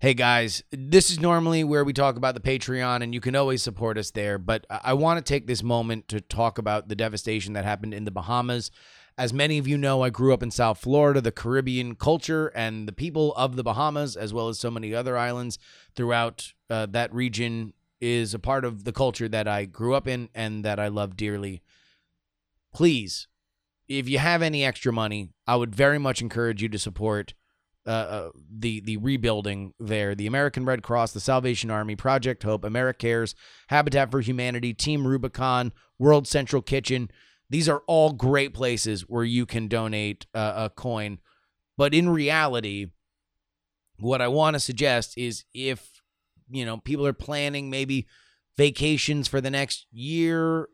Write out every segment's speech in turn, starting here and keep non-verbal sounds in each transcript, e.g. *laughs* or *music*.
Hey guys, this is normally where we talk about the Patreon, and you can always support us there. But I, want to take this moment to talk about the devastation that happened in the Bahamas. As many of you know, I grew up in South Florida. The Caribbean culture and the people of the Bahamas, as well as so many other islands throughout uh, that region, is a part of the culture that I grew up in and that I love dearly. Please, if you have any extra money, I would very much encourage you to support uh, uh, the the rebuilding there. The American Red Cross, the Salvation Army, Project Hope, AmeriCares, Habitat for Humanity, Team Rubicon, World Central Kitchen. These are all great places where you can donate uh, a coin. But in reality, what I want to suggest is if you know people are planning maybe vacations for the next year,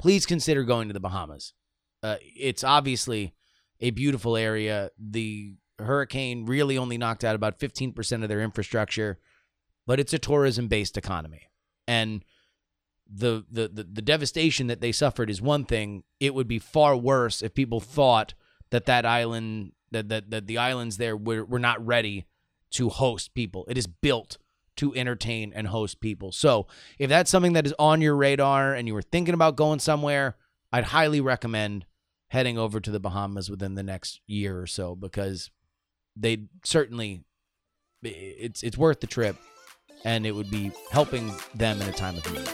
please consider going to the Bahamas. Uh, it's obviously a beautiful area. The hurricane really only knocked out about 15% of their infrastructure, but it's a tourism based economy. And the, the, the the devastation that they suffered is one thing. It would be far worse if people thought that that island that that, that the islands there were, were not ready to host people. It is built to entertain and host people. So, if that's something that is on your radar and you were thinking about going somewhere, I'd highly recommend heading over to the Bahamas within the next year or so because they certainly it's it's worth the trip and it would be helping them in a time of need.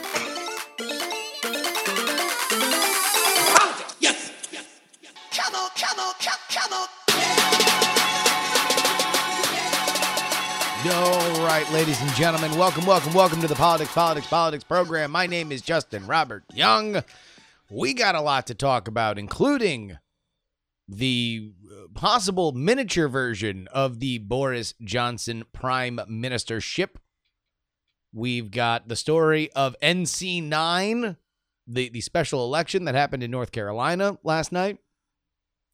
Yes. Come on, come on, come, come on. All right, ladies and gentlemen, welcome, welcome, welcome to the Politics, Politics, Politics program. My name is Justin Robert Young. We got a lot to talk about, including the uh, possible miniature version of the Boris Johnson prime ministership. We've got the story of NC9, the, the special election that happened in North Carolina last night.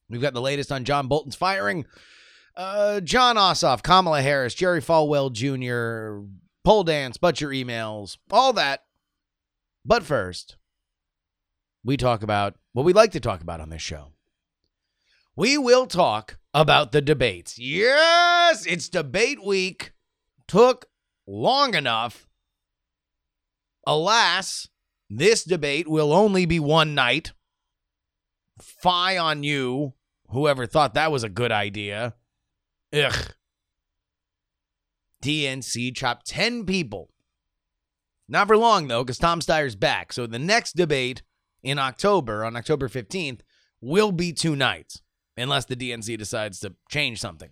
We've got the latest on John Bolton's firing. Uh, Jon Ossoff, Kamala Harris, Jerry Falwell Jr., pole dance, butcher emails, all that. But first, we talk about what we like to talk about on this show we will talk about the debates. Yes, it's debate week. Took long enough. Alas, this debate will only be one night. Fie on you, whoever thought that was a good idea. Ugh. DNC chopped 10 people. Not for long, though, because Tom Steyer's back. So the next debate in October, on October 15th, will be two nights unless the DNC decides to change something.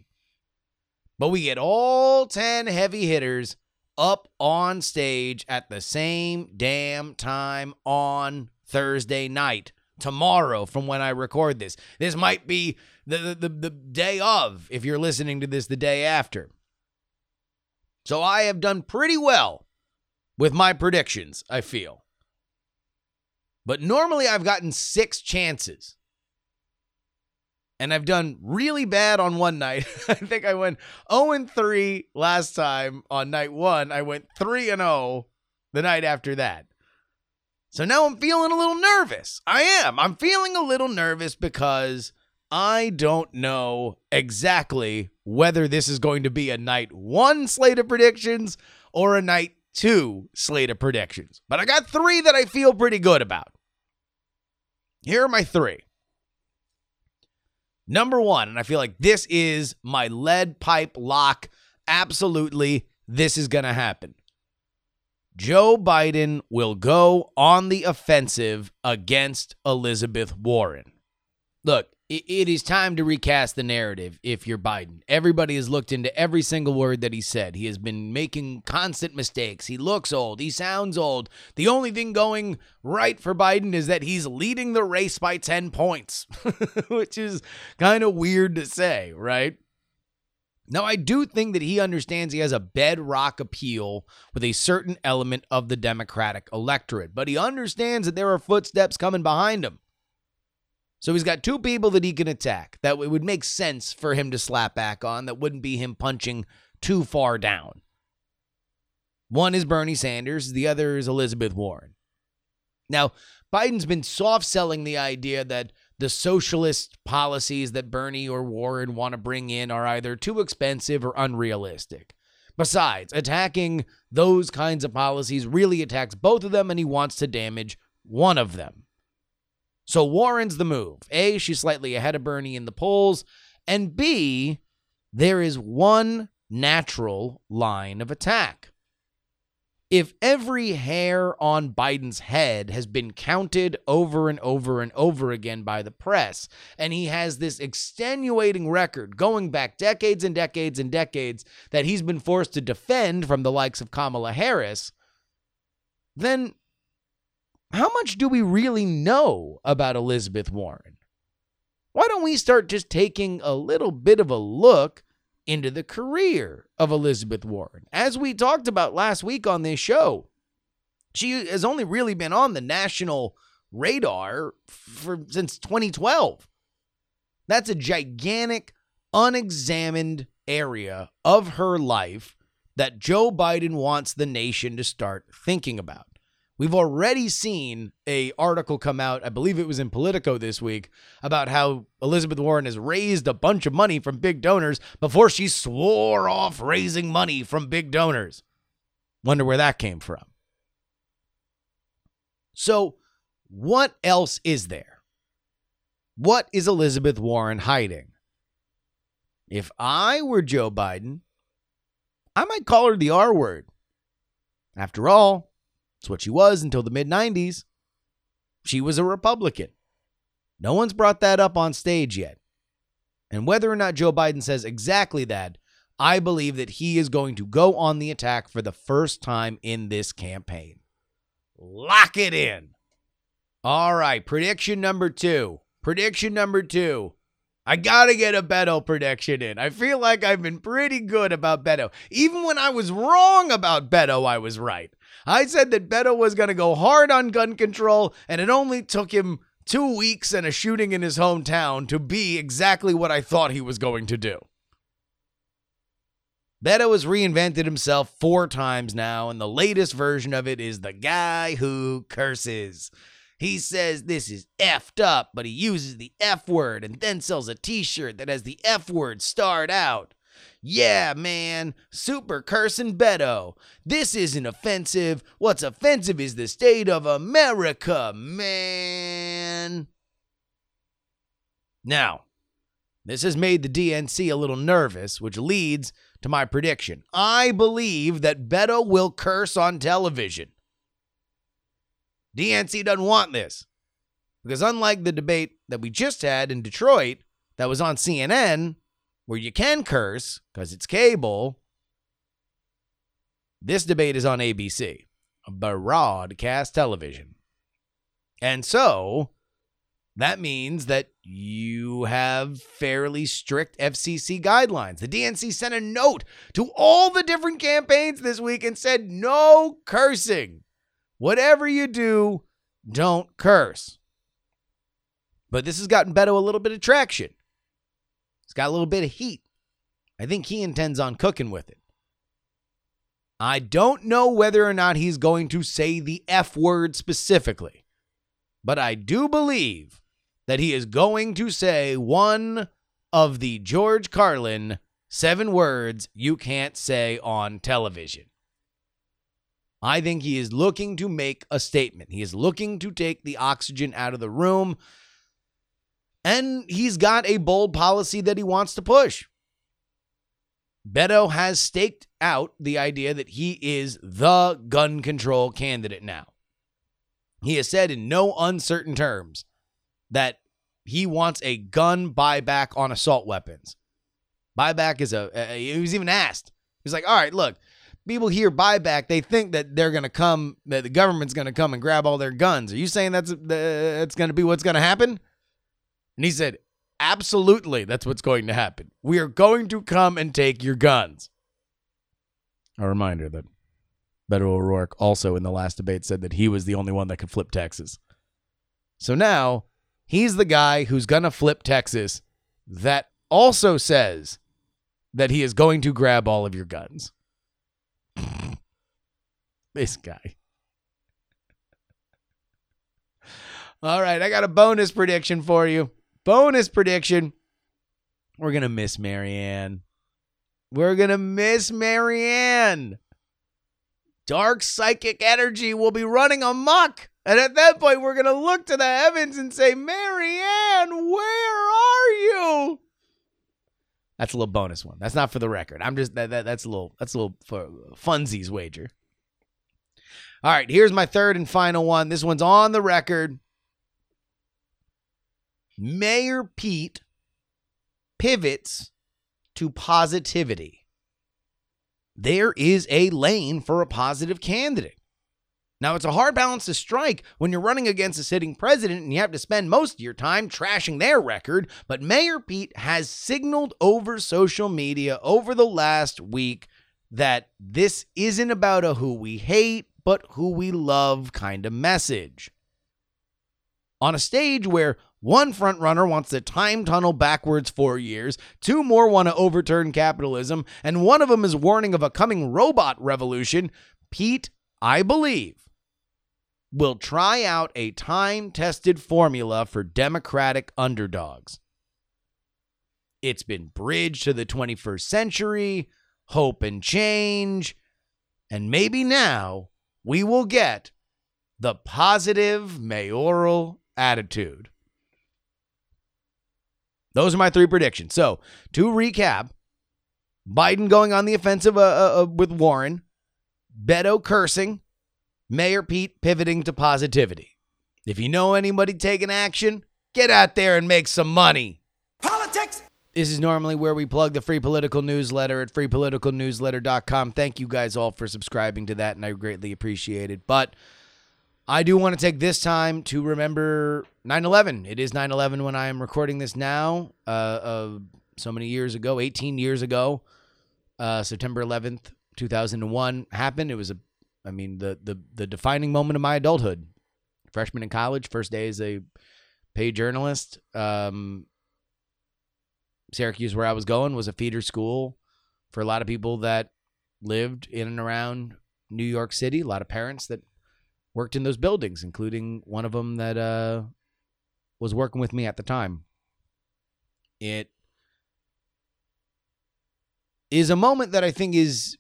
But we get all 10 heavy hitters up on stage at the same damn time on Thursday night. Tomorrow, from when I record this. This might be the, the, the, day of, if you're listening to this the day after. So I have done pretty well with my predictions, I feel. But normally I've gotten six chances and I've done really bad on one night. *laughs* I think I went 0 and 3 last time on night 1. I went 3 and 0 the night after that. So now I'm feeling a little nervous. I am. I'm feeling a little nervous because I don't know exactly whether this is going to be a night 1 slate of predictions or a night 2 slate of predictions. But I got 3 that I feel pretty good about. Here are my 3. Number one, and I feel like this is my lead pipe lock. Absolutely, this is going to happen. Joe Biden will go on the offensive against Elizabeth Warren. Look, it is time to recast the narrative if you're Biden. Everybody has looked into every single word that he said. He has been making constant mistakes. He looks old. He sounds old. The only thing going right for Biden is that he's leading the race by 10 points, *laughs* which is kind of weird to say, right? Now, I do think that he understands he has a bedrock appeal with a certain element of the Democratic electorate, but he understands that there are footsteps coming behind him. So he's got two people that he can attack that it would make sense for him to slap back on that wouldn't be him punching too far down. One is Bernie Sanders, the other is Elizabeth Warren. Now, Biden's been soft selling the idea that the socialist policies that Bernie or Warren want to bring in are either too expensive or unrealistic. Besides, attacking those kinds of policies really attacks both of them, and he wants to damage one of them. So Warren's the move. A, she's slightly ahead of Bernie in the polls. And B, there is one natural line of attack. If every hair on Biden's head has been counted over and over and over again by the press, and he has this extenuating record going back decades and decades and decades that he's been forced to defend from the likes of Kamala Harris, then how much do we really know about Elizabeth Warren? Why don't we start just taking a little bit of a look into the career of Elizabeth Warren? As we talked about last week on this show, she has only really been on the national radar for since 2012. That's a gigantic unexamined area of her life that Joe Biden wants the nation to start thinking about. We've already seen a article come out, I believe it was in Politico this week, about how Elizabeth Warren has raised a bunch of money from big donors before she swore off raising money from big donors. Wonder where that came from. So, what else is there? What is Elizabeth Warren hiding? If I were Joe Biden, I might call her the R word. After all, it's what she was until the mid 90s. She was a Republican. No one's brought that up on stage yet. And whether or not Joe Biden says exactly that, I believe that he is going to go on the attack for the first time in this campaign. Lock it in. All right, prediction number two. Prediction number two. I gotta get a Beto prediction in. I feel like I've been pretty good about Beto. Even when I was wrong about Beto, I was right. I said that Beto was gonna go hard on gun control, and it only took him two weeks and a shooting in his hometown to be exactly what I thought he was going to do. Beto has reinvented himself four times now, and the latest version of it is the guy who curses. He says this is effed up, but he uses the F word and then sells a t shirt that has the F word starred out. Yeah, man, super cursing Beto. This isn't offensive. What's offensive is the state of America, man. Now, this has made the DNC a little nervous, which leads to my prediction. I believe that Beto will curse on television. DNC doesn't want this. Because unlike the debate that we just had in Detroit that was on CNN, where you can curse because it's cable, this debate is on ABC, broadcast television. And so that means that you have fairly strict FCC guidelines. The DNC sent a note to all the different campaigns this week and said no cursing. Whatever you do, don't curse. But this has gotten Beto a little bit of traction. It's got a little bit of heat. I think he intends on cooking with it. I don't know whether or not he's going to say the F word specifically, but I do believe that he is going to say one of the George Carlin seven words you can't say on television. I think he is looking to make a statement. He is looking to take the oxygen out of the room. And he's got a bold policy that he wants to push. Beto has staked out the idea that he is the gun control candidate now. He has said in no uncertain terms that he wants a gun buyback on assault weapons. Buyback is a, a he was even asked. He's like, all right, look, people hear buyback, they think that they're going to come, that the government's going to come and grab all their guns. Are you saying that's that's going to be what's going to happen? And he said, absolutely, that's what's going to happen. We are going to come and take your guns. A reminder that Beto O'Rourke also in the last debate said that he was the only one that could flip Texas. So now he's the guy who's going to flip Texas that also says that he is going to grab all of your guns. *laughs* this guy. All right, I got a bonus prediction for you. Bonus prediction. We're going to miss Marianne. We're going to miss Marianne. Dark psychic energy will be running amok. And at that point, we're going to look to the heavens and say, Marianne, where are you? That's a little bonus one. That's not for the record. I'm just that, that that's a little that's a little for funsies wager. All right, here's my third and final one. This one's on the record. Mayor Pete pivots to positivity. There is a lane for a positive candidate. Now, it's a hard balance to strike when you're running against a sitting president and you have to spend most of your time trashing their record. But Mayor Pete has signaled over social media over the last week that this isn't about a who we hate, but who we love kind of message. On a stage where one frontrunner wants to time tunnel backwards four years, two more want to overturn capitalism, and one of them is warning of a coming robot revolution, Pete, I believe, will try out a time tested formula for Democratic underdogs. It's been bridged to the 21st century, hope and change, and maybe now we will get the positive mayoral attitude. Those are my three predictions. So, to recap, Biden going on the offensive uh, uh, uh, with Warren, Beto cursing, Mayor Pete pivoting to positivity. If you know anybody taking action, get out there and make some money. Politics. This is normally where we plug the free political newsletter at freepoliticalnewsletter.com. Thank you guys all for subscribing to that, and I greatly appreciate it. But I do want to take this time to remember 9 11. It is 9 11 when I am recording this now. Uh, uh, so many years ago, 18 years ago, uh, September 11th, 2001 happened. It was a, I mean, the, the, the defining moment of my adulthood. Freshman in college, first day as a paid journalist. Um, Syracuse, where I was going, was a feeder school for a lot of people that lived in and around New York City. A lot of parents that worked in those buildings, including one of them that uh, was working with me at the time. It is a moment that I think is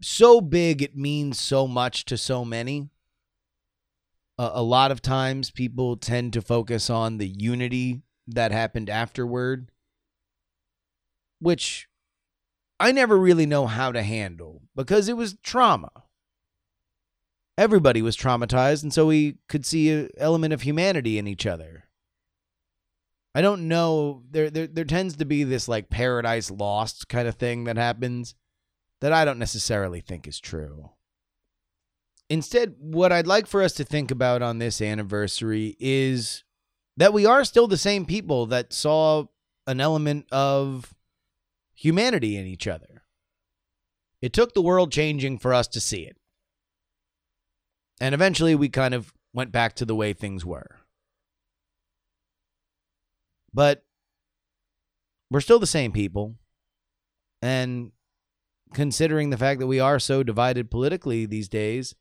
so big, it means so much to so many. A, a lot of times people tend to focus on the unity that happened afterward, which I never really know how to handle because it was trauma everybody was traumatized, and so we could see an element of humanity in each other. I don't know. There, there, there tends to be this like paradise lost kind of thing that happens that I don't necessarily think is true. Instead, what I'd like for us to think about on this anniversary is that we are still the same people that saw an element of humanity in each other. It took the world changing for us to see it. And eventually we kind of went back to the way things were. But we're still the same people. And considering the fact that we are so divided politically these days,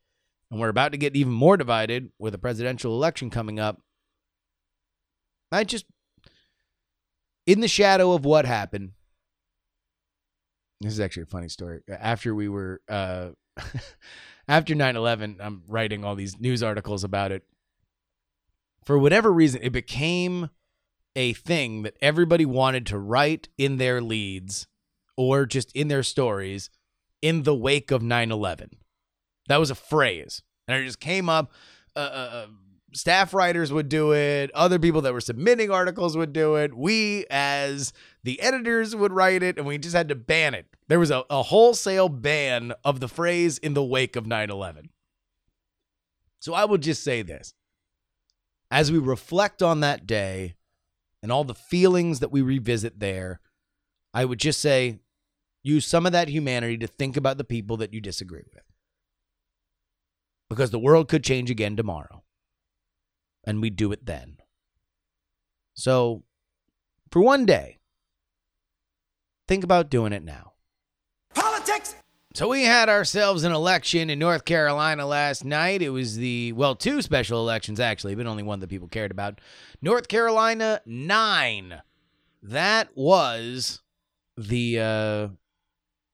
and we're about to get even more divided with a presidential election coming up, I just, in the shadow of what happened, this is actually a funny story. After we were, uh, *laughs* after 9-11 i'm writing all these news articles about it. For whatever reason it became a thing that everybody wanted to write in their leads or just in their stories in the wake of 9-11 that was a phrase. And it just came up. Uh, uh, uh staff writers would do it. Other people that were submitting articles would do it. We as the editors would write it and we just had to ban it there was a, a wholesale ban of the phrase in the wake of 9 11. So I will just say this. As we reflect on that day and all the feelings that we revisit there, I would just say use some of that humanity to think about the people that you disagree with. Because the world could change again tomorrow. And we do it then. So, for one day, think about doing it now. So we had ourselves an election in North Carolina last night. It was the well, two special elections actually, but only one that people cared about. North Carolina 9. That was the uh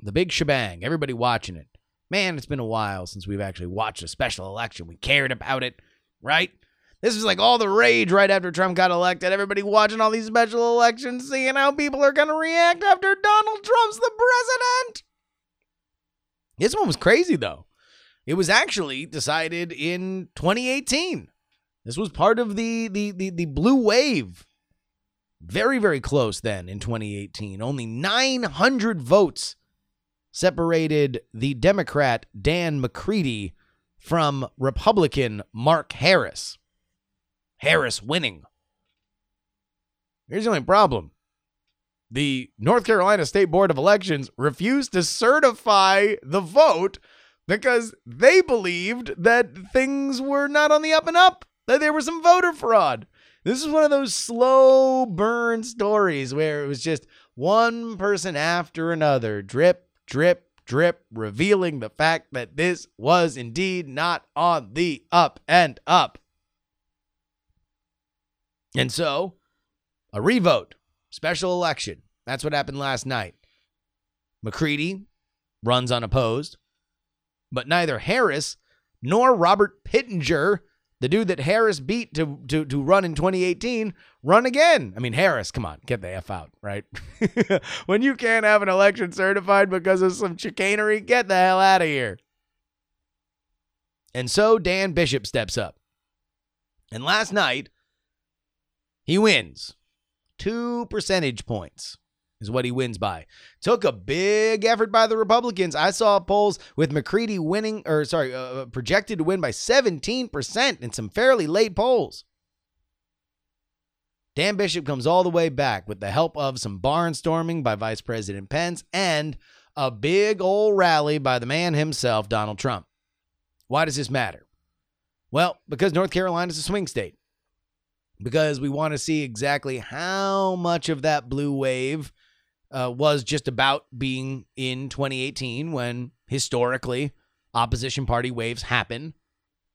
The big shebang. Everybody watching it. Man, it's been a while since we've actually watched a special election. We cared about it, right? This was like all the rage right after Trump got elected. Everybody watching all these special elections, seeing how people are going to react after Donald Trump's the president. This one was crazy, though. It was actually decided in 2018. This was part of the the the, the blue wave. Very very close then in 2018. Only 900 votes separated the Democrat Dan McCready from Republican Mark Harris. Harris winning. Here's the only problem. The North Carolina State Board of Elections refused to certify the vote because they believed that things were not on the up and up, that there was some voter fraud. This is one of those slow burn stories where it was just one person after another, drip, drip, drip, revealing the fact that this was indeed not on the up and up. And so, a revote, special election. That's what happened last night. McCready runs unopposed, but neither Harris nor Robert Pittenger, the dude that Harris beat to, to, to run in 2018, run again. I mean, Harris, come on, get the F out, right? *laughs* when you can't have an election certified because of some chicanery, get the hell out of here. And so Dan Bishop steps up. And last night, he wins. Two percentage points is what he wins by. Took a big effort by the Republicans. I saw polls with McCready winning, or sorry, uh, projected to win by 17% in some fairly late polls. Dan Bishop comes all the way back with the help of some barnstorming by Vice President Pence and a big old rally by the man himself, Donald Trump. Why does this matter? Well, because North Carolina is a swing state. Because we want to see exactly how much of that blue wave uh, was just about being in 2018 when historically opposition party waves happen.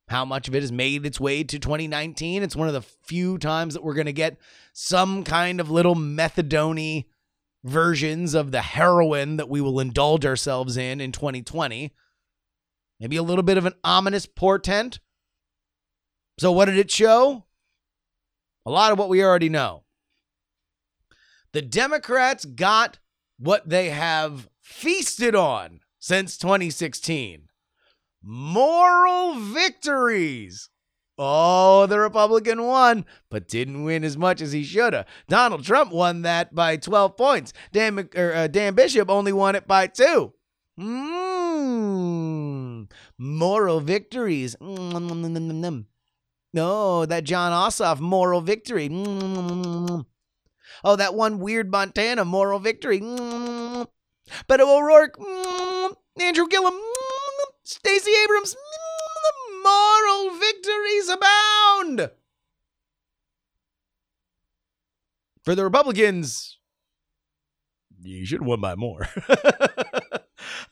How much of it has made its way to 2019? It's one of the few times that we're going to get some kind of little methadone versions of the heroin that we will indulge ourselves in in 2020. Maybe a little bit of an ominous portent. So, what did it show? A lot of what we already know. The Democrats got what they have feasted on since 2016 moral victories. Oh, the Republican won, but didn't win as much as he should have. Donald Trump won that by 12 points. Dan, or, er, uh, Dan Bishop only won it by two. Mmm. Moral victories. Mm-hmm. Oh, that Jon Ossoff moral victory. Mm-hmm. Oh, that one weird Montana moral victory. Mm-hmm. Beto O'Rourke, mm, Andrew Gillum, mm, Stacey Abrams, mm, moral victories abound. For the Republicans, you should have won by more. *laughs*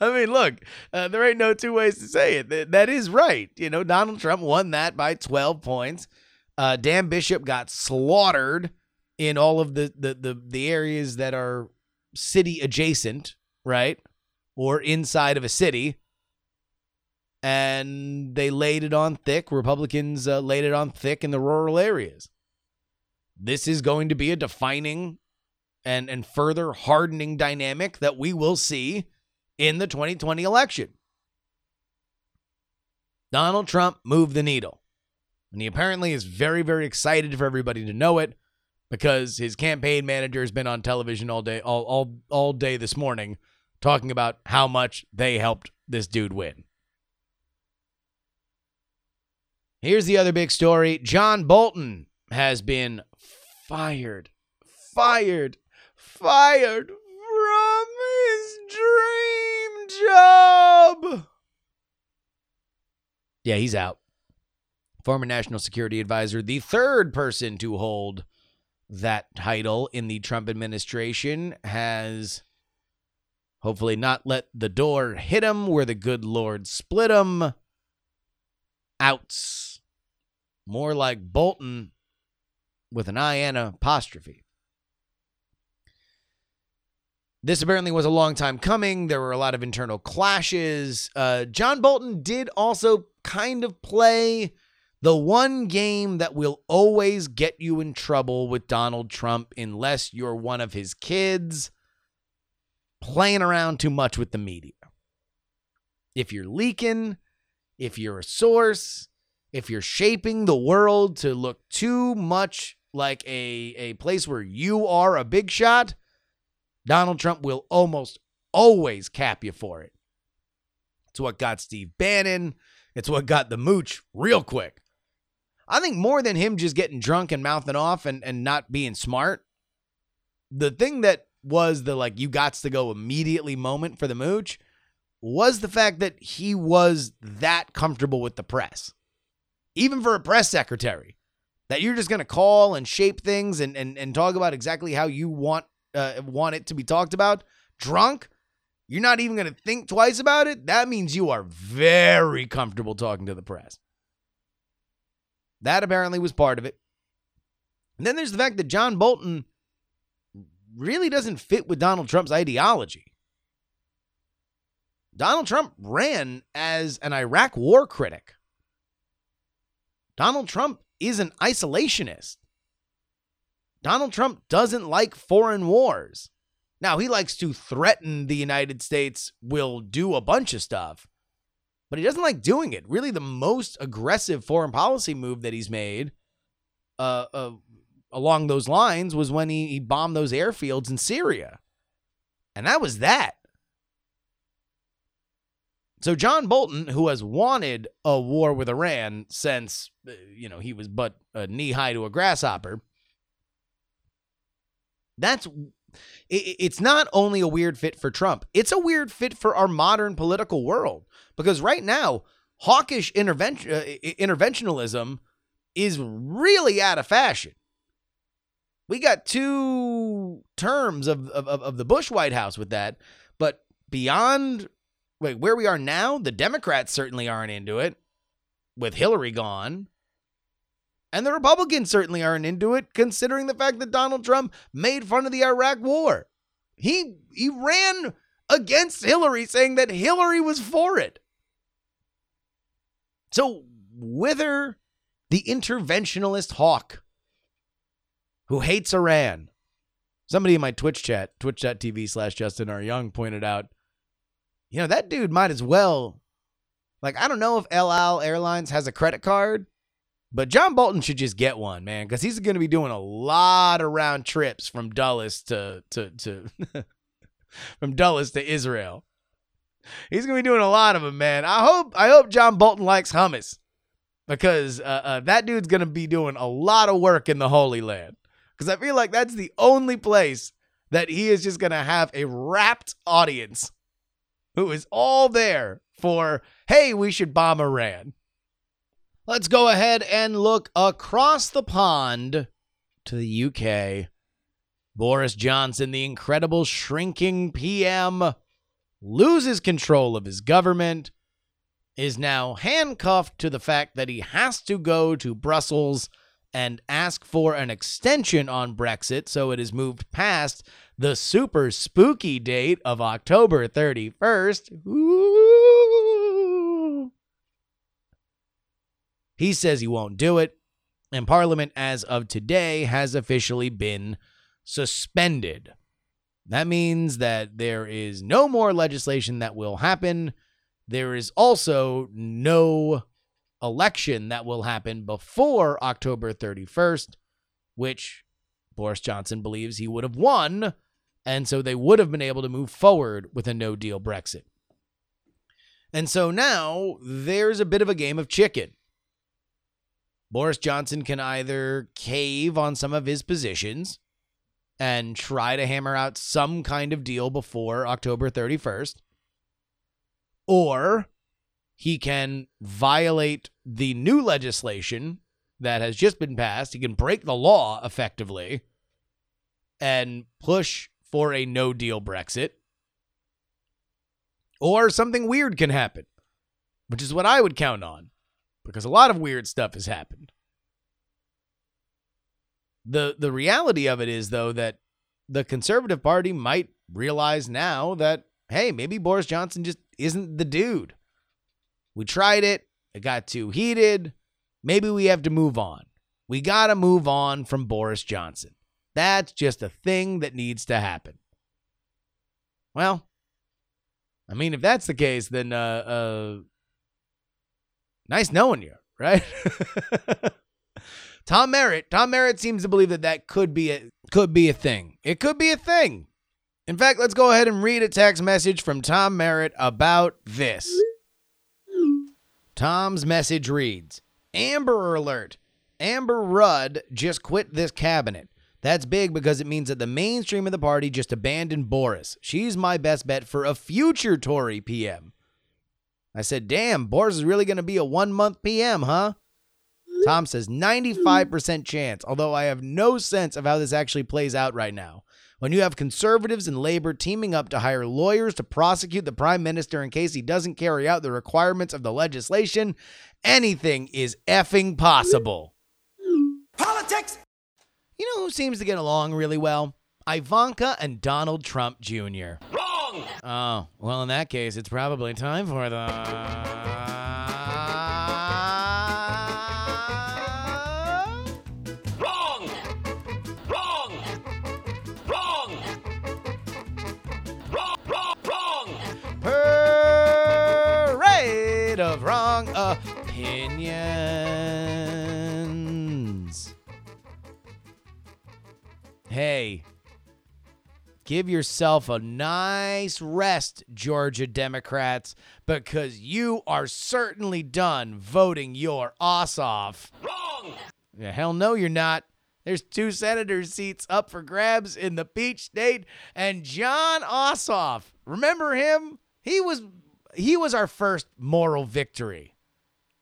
I mean, look, uh, there ain't no two ways to say it. That, that is right. You know, Donald Trump won that by 12 points. Uh, Dan Bishop got slaughtered in all of the, the the the areas that are city adjacent, right? Or inside of a city. And they laid it on thick. Republicans uh, laid it on thick in the rural areas. This is going to be a defining and and further hardening dynamic that we will see in the 2020 election. Donald Trump moved the needle. And he apparently is very, very excited for everybody to know it because his campaign manager has been on television all day, all, all, all day this morning, talking about how much they helped this dude win. Here's the other big story John Bolton has been fired, fired, fired from his dream job. Yeah, he's out. Former National Security Advisor, the third person to hold that title in the Trump administration, has hopefully not let the door hit him where the good Lord split him. Outs. More like Bolton with an I and apostrophe. This apparently was a long time coming. There were a lot of internal clashes. Uh, John Bolton did also kind of play the one game that will always get you in trouble with Donald Trump unless you're one of his kids playing around too much with the media. If you're leaking, if you're a source, if you're shaping the world to look too much like a, a place where you are a big shot, Donald Trump will almost always cap you for it. It's what got Steve Bannon. It's what got the mooch real quick. I think more than him just getting drunk and mouthing off and, and not being smart, the thing that was the like you got to go immediately moment for the mooch was the fact that he was that comfortable with the press. Even for a press secretary, that you're just going to call and shape things and, and, and talk about exactly how you want uh, want it to be talked about drunk, you're not even going to think twice about it. That means you are very comfortable talking to the press. That apparently was part of it. And then there's the fact that John Bolton really doesn't fit with Donald Trump's ideology. Donald Trump ran as an Iraq war critic. Donald Trump is an isolationist. Donald Trump doesn't like foreign wars. Now, he likes to threaten the United States will do a bunch of stuff, but he doesn't like doing it. Really, the most aggressive foreign policy move that he's made uh, uh, along those lines was when he, he bombed those airfields in Syria. And that was that. So John Bolton, who has wanted a war with Iran since, uh, you know, he was but a knee high to a grasshopper, that's it's not only a weird fit for Trump, it's a weird fit for our modern political world because right now, hawkish intervention, uh, interventionalism is really out of fashion. We got two terms of, of, of the Bush White House with that, but beyond wait, where we are now, the Democrats certainly aren't into it with Hillary gone. And the Republicans certainly aren't into it, considering the fact that Donald Trump made fun of the Iraq war. He he ran against Hillary, saying that Hillary was for it. So whether the interventionalist hawk who hates Iran, somebody in my Twitch chat, twitch.tv slash Justin R. Young, pointed out, you know, that dude might as well. Like, I don't know if El Al Airlines has a credit card, but John Bolton should just get one, man, because he's going to be doing a lot of round trips from Dulles to to to *laughs* from Dulles to Israel. He's going to be doing a lot of them, man. I hope I hope John Bolton likes hummus because uh, uh, that dude's going to be doing a lot of work in the Holy Land. Because I feel like that's the only place that he is just going to have a rapt audience who is all there for, hey, we should bomb Iran. Let's go ahead and look across the pond to the UK. Boris Johnson, the incredible shrinking PM, loses control of his government, is now handcuffed to the fact that he has to go to Brussels and ask for an extension on Brexit so it is moved past the super spooky date of October 31st. Ooh. He says he won't do it, and Parliament, as of today, has officially been suspended. That means that there is no more legislation that will happen. There is also no election that will happen before October 31st, which Boris Johnson believes he would have won. And so they would have been able to move forward with a no deal Brexit. And so now there's a bit of a game of chicken. Boris Johnson can either cave on some of his positions and try to hammer out some kind of deal before October 31st, or he can violate the new legislation that has just been passed. He can break the law effectively and push for a no deal Brexit. Or something weird can happen, which is what I would count on because a lot of weird stuff has happened. The the reality of it is though that the conservative party might realize now that, hey, maybe Boris Johnson just isn't the dude. We tried it, it got too heated. Maybe we have to move on. We got to move on from Boris Johnson. That's just a thing that needs to happen. Well, I mean, if that's the case, then uh, uh, nice knowing you, right? Tom Merritt. Tom Merritt seems to believe that that could be a could be a thing. It could be a thing. In fact, let's go ahead and read a text message from Tom Merritt about this. Tom's message reads Amber Alert. Amber Rudd just quit this cabinet. That's big because it means that the mainstream of the party just abandoned Boris. She's my best bet for a future Tory PM. I said, damn, Boris is really going to be a one month PM, huh? Tom says 95% chance, although I have no sense of how this actually plays out right now. When you have conservatives and labor teaming up to hire lawyers to prosecute the prime minister in case he doesn't carry out the requirements of the legislation, anything is effing possible. Politics! You know who seems to get along really well? Ivanka and Donald Trump Jr. Wrong! Oh, well, in that case, it's probably time for the. Wrong! Wrong! Wrong! Wrong! Wrong! Wrong! Parade of Wrong Opinions. Hey, give yourself a nice rest, Georgia Democrats, because you are certainly done voting your ass off. Wrong! Yeah, hell no, you're not. There's two senator seats up for grabs in the Peach State, and Jon Ossoff. Remember him? He was he was our first moral victory,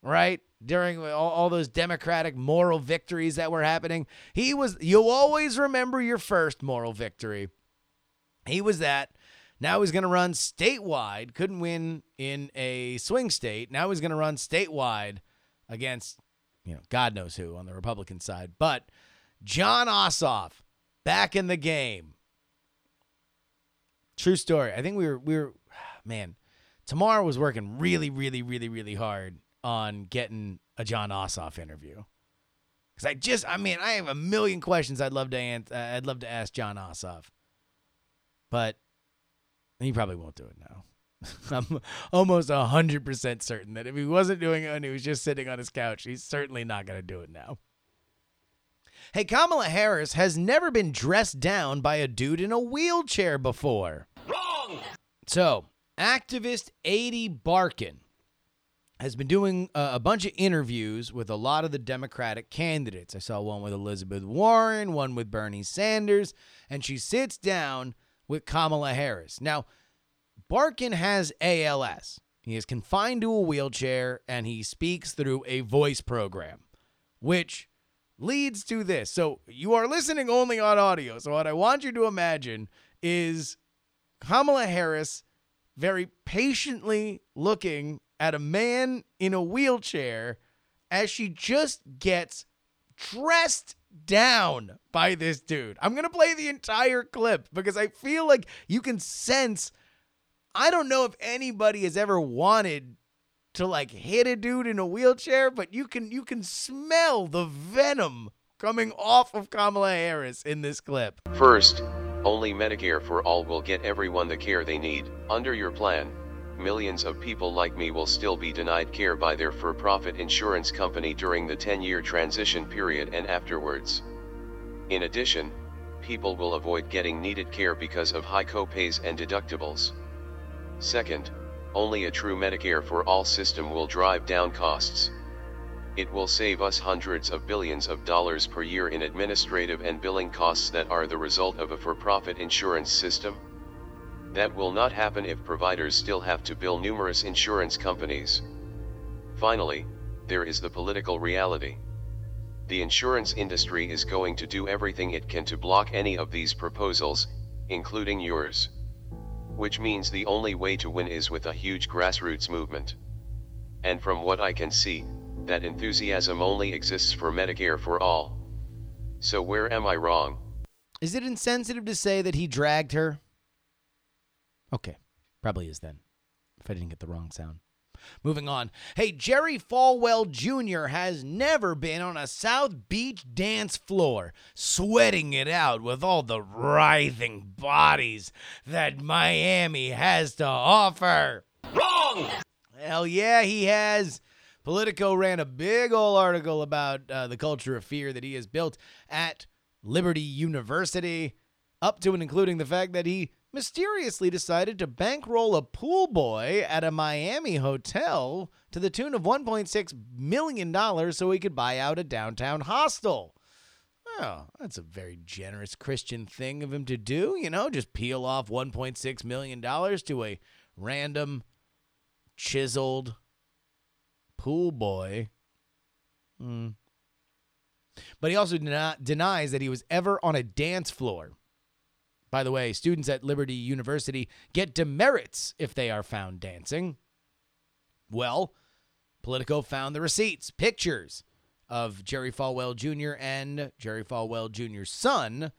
right? During all, all those Democratic moral victories that were happening, he was. You'll always remember your first moral victory. He was that. Now he's going to run statewide. Couldn't win in a swing state. Now he's going to run statewide against you know, God knows who on the Republican side. But Jon Ossoff back in the game. True story. I think we were we were *sighs* man, Tamara was working really, really, really, really hard on getting a Jon Ossoff interview. Cause I just, I mean, I have a million questions I'd love to answer. Uh, I'd love to ask Jon Ossoff, but he probably won't do it now. *laughs* I'm almost hundred percent certain that if he wasn't doing it and he was just sitting on his couch, he's certainly not going to do it now. Hey, Kamala Harris has never been dressed down by a dude in a wheelchair before. Wrong! So, activist Ady Barkan has been doing a bunch of interviews with a lot of the Democratic candidates. I saw one with Elizabeth Warren, one with Bernie Sanders, and she sits down with Kamala Harris. Now, Barkan has ALS. He is confined to a wheelchair and he speaks through a voice program, which leads to this. So, you are listening only on audio. So, what I want you to imagine is Kamala Harris very patiently looking at a man in a wheelchair as she just gets dressed down by this dude. I'm going to play the entire clip because I feel like you can sense I don't know if anybody has ever wanted to like hit a dude in a wheelchair, but you can you can smell the venom coming off of Kamala Harris in this clip. First, only Medicare for All will get everyone the care they need. Under your plan, millions of people like me will still be denied care by their for profit insurance company during the 10 year transition period and afterwards. In addition, people will avoid getting needed care because of high copays and deductibles. Second, only a true Medicare for All system will drive down costs. It will save us hundreds of billions of dollars per year in administrative and billing costs that are the result of a for profit insurance system. That will not happen if providers still have to bill numerous insurance companies. Finally, there is the political reality. The insurance industry is going to do everything it can to block any of these proposals, including yours. Which means the only way to win is with a huge grassroots movement. And from what I can see, that enthusiasm only exists for Medicare for all. So where am I wrong? Is it insensitive to say that he dragged her? Okay. Probably is then, if I didn't get the wrong sound. Moving on. Hey, Jerry Falwell Jr. has never been on a South Beach dance floor, sweating it out with all the writhing bodies that Miami has to offer. Wrong! Hell yeah, he has. Politico ran a big old article about uh, the culture of fear that he has built at Liberty University, up to and including the fact that he mysteriously decided to bankroll a pool boy at a Miami hotel to the tune of $1.6 million so he could buy out a downtown hostel. Oh, that's a very generous Christian thing of him to do, you know, just peel off $1.6 million to a random, chiseled pool boy. Hmm. But he also deni- denies that he was ever on a dance floor. By the way, students at Liberty University get demerits if they are found dancing. Well, Politico found the receipts, pictures of Jerry Falwell Jr. and Jerry Falwell Jr.'s son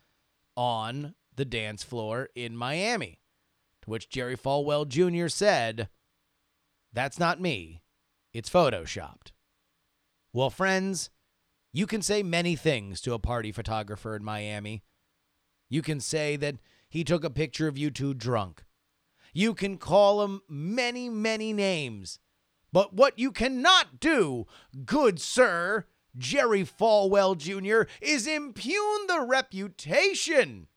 on the dance floor in Miami. To which Jerry Falwell Jr. said, That's not me. It's photoshopped. Well, friends, you can say many things to a party photographer in Miami. You can say that he took a picture of you two drunk. You can call him many, many names. But what you cannot do, good sir, Jerry Falwell Jr., is impugn the reputation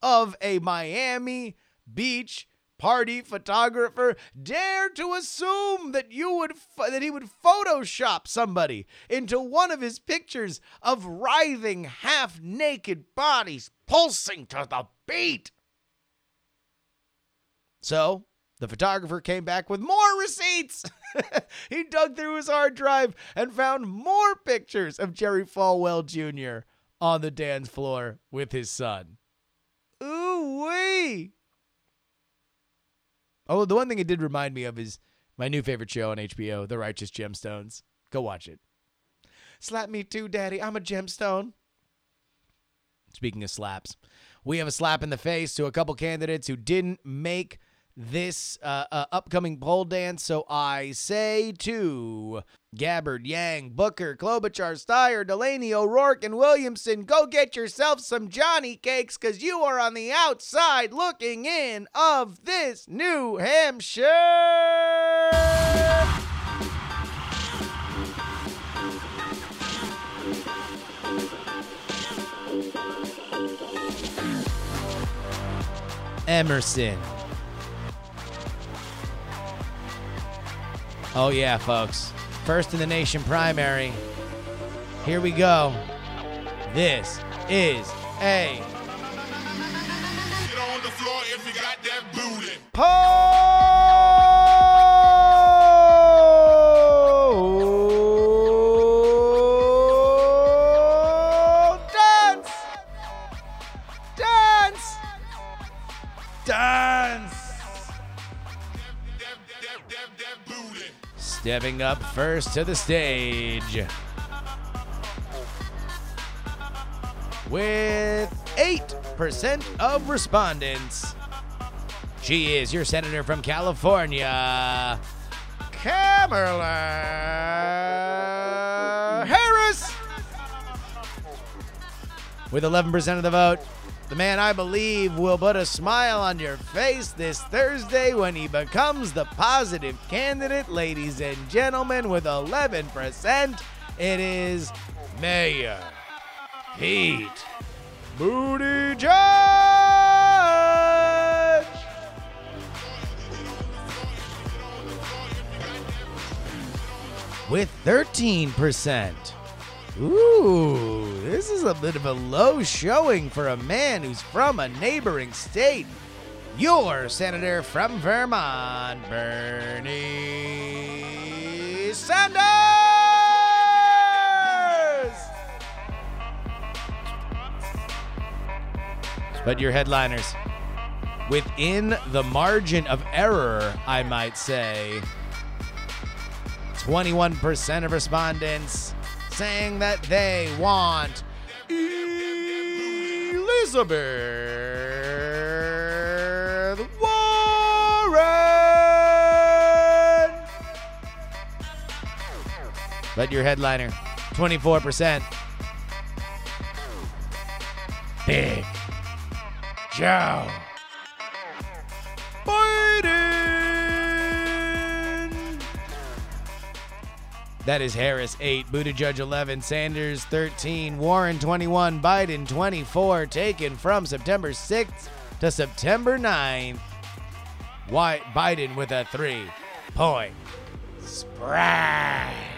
of a Miami Beach party photographer dare to assume that you would that he would photoshop somebody into one of his pictures of writhing half-naked bodies pulsing to the beat. So, the photographer came back with more receipts. *laughs* he dug through his hard drive and found more pictures of Jerry Falwell Jr. on the dance floor with his son. Ooh wee! Oh, the one thing it did remind me of is my new favorite show on HBO, The Righteous Gemstones. Go watch it. Slap me too, Daddy. I'm a gemstone. Speaking of slaps, we have a slap in the face to a couple candidates who didn't make this uh, uh, upcoming pole dance. So I say to Gabbard, Yang, Booker, Klobuchar, Steyer, Delaney, O'Rourke, and Williamson, go get yourself some Johnny cakes because you are on the outside looking in of this New Hampshire. Emerson. Oh, yeah, folks. First in the nation primary. Here we go. This is a Get on the floor if you got that booty. Stepping up first to the stage. With 8% of respondents. She is your senator from California, Kamala Harris. With 11% of the vote, the man I believe will put a smile on your face this Thursday when he becomes the positive candidate, ladies and gentlemen, with 11%. It is Mayor Pete Buttigieg. With 13%. Ooh, this is a bit of a low showing for a man who's from a neighboring state. Your senator from Vermont, Bernie Sanders! But your headliners, within the margin of error, I might say, 21% of respondents saying that they want Elizabeth Warren. But your headliner, 24%. Big Joe. That is Harris 8, Buttigieg 11, Sanders 13, Warren 21, Biden 24, taken from September 6th to September 9th. Why Biden with a three point spread.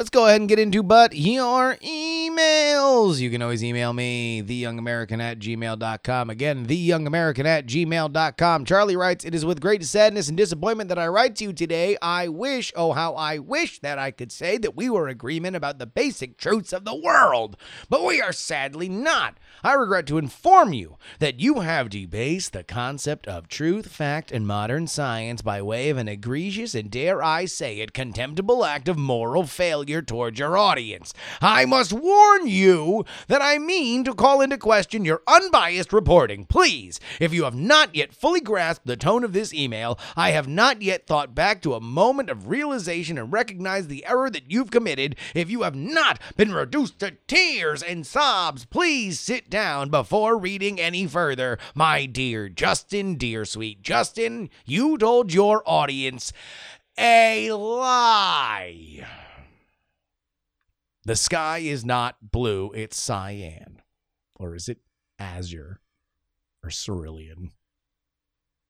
Let's go ahead and get into but your emails. You can always email me, theyoungamerican at gmail.com. Again, theyoungamerican at gmail.com. Charlie writes, It is with great sadness and disappointment that I write to you today. I wish, oh, how I wish that I could say that we were agreement about the basic truths of the world, but we are sadly not. I regret to inform you that you have debased the concept of truth, fact, and modern science by way of an egregious and, dare I say it, contemptible act of moral failure towards your audience. I must warn you that I mean to call into question your unbiased reporting. Please, if you have not yet fully grasped the tone of this email, I have not yet thought back to a moment of realization and recognized the error that you've committed. If you have not been reduced to tears and sobs, please sit down before reading any further. My dear Justin, dear sweet Justin, you told your audience a lie. The sky is not blue, it's cyan. Or is it azure or cerulean?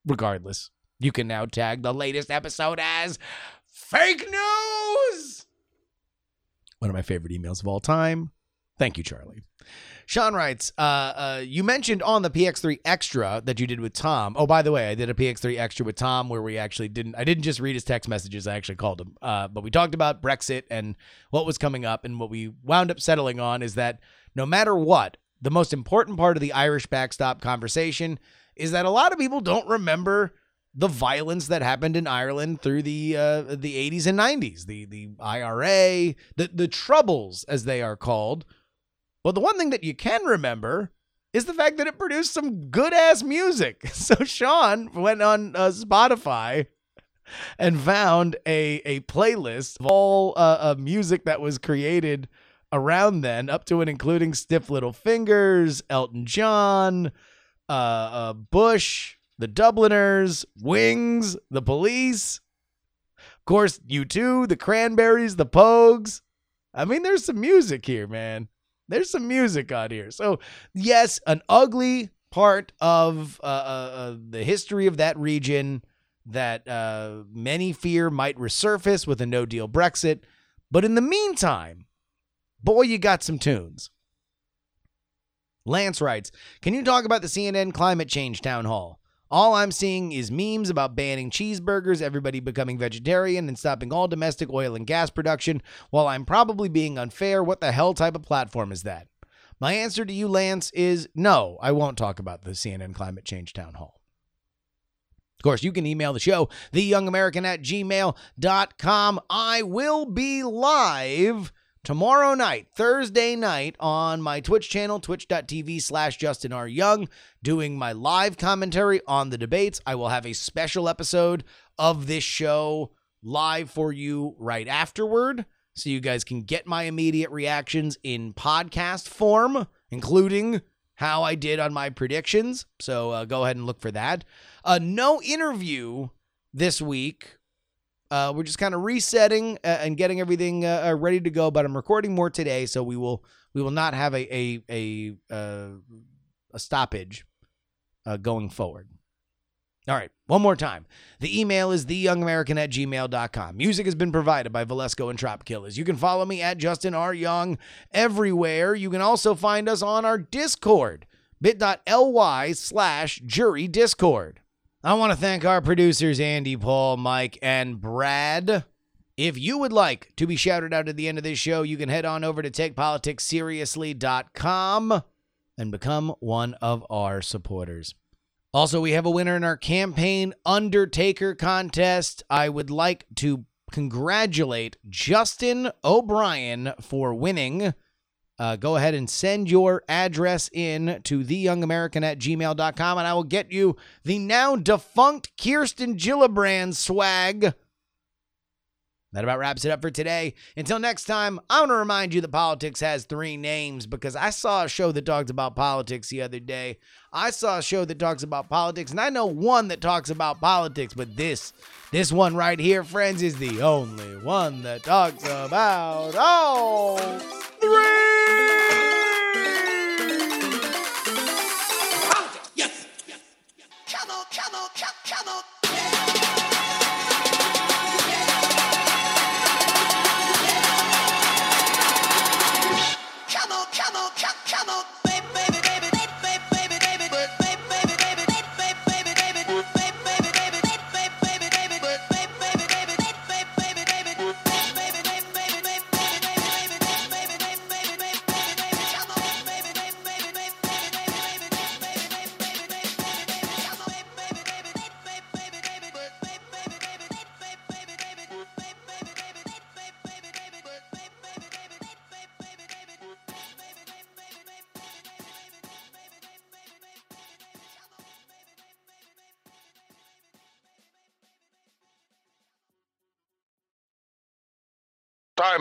Regardless, you can now tag the latest episode as fake news. One of my favorite emails of all time. Thank you, Charlie. Sean writes, uh, uh, you mentioned on the PX3 extra that you did with Tom. Oh, by the way, I did a PX3 extra with Tom where we actually didn't, I didn't just read his text messages, I actually called him. Uh, but we talked about Brexit and what was coming up. And what we wound up settling on is that no matter what, the most important part of the Irish backstop conversation is that a lot of people don't remember the violence that happened in Ireland through the uh, the 80s and 90s, the the IRA, the the troubles as they are called. But the one thing that you can remember is the fact that it produced some good ass music. *laughs* So Sean went on uh, Spotify and found a a playlist of all uh, uh, music that was created around then, up to and including Stiff Little Fingers, Elton John, uh, uh, Bush, the Dubliners, Wings, the Police, of course, U2, the Cranberries, the Pogues. I mean, there's some music here, man. There's some music on here. So, yes, an ugly part of uh, uh, uh, the history of that region that uh, many fear might resurface with a no deal Brexit. But in the meantime, boy, you got some tunes. Lance writes Can you talk about the CNN climate change town hall? All I'm seeing is memes about banning cheeseburgers, everybody becoming vegetarian, and stopping all domestic oil and gas production. While I'm probably being unfair, what the hell type of platform is that? My answer to you, Lance, is no, I won't talk about the CNN climate change town hall. Of course, you can email the show, theyoungamerican at gmail.com. I will be live tomorrow night, Thursday night, on my Twitch channel, twitch.tv slash Justin R. Young, doing my live commentary on the debates. I will have a special episode of this show live for you right afterward. So you guys can get my immediate reactions in podcast form, including how I did on my predictions. So uh, go ahead and look for that. Uh, no interview this week uh, we're just kind of resetting uh, and getting everything uh, uh, ready to go. But I'm recording more today, so we will we will not have a a a, uh, a stoppage uh, going forward. All right, one more time. The email is theyoungamerican at gmail.com. Music has been provided by Valesco and Trop Killers. You can follow me at Justin R. Young everywhere. You can also find us on our Discord, bit.ly slash jury discord. I want to thank our producers, Andy, Paul, Mike, and Brad. If you would like to be shouted out at the end of this show, you can head on over to takepoliticsseriously.com and become one of our supporters. Also, we have a winner in our campaign Undertaker contest. I would like to congratulate Justin O'Brien for winning uh, go ahead and send your address in to theyoungamerican at gmail.com and I will get you the now defunct Kirsten Gillibrand swag. That about wraps it up for today. Until next time, I want to remind you that politics has three names because I saw a show that talked about politics the other day. I saw a show that talks about politics, and I know one that talks about politics, but this, this one right here, friends, is the only one that talks about all Diamond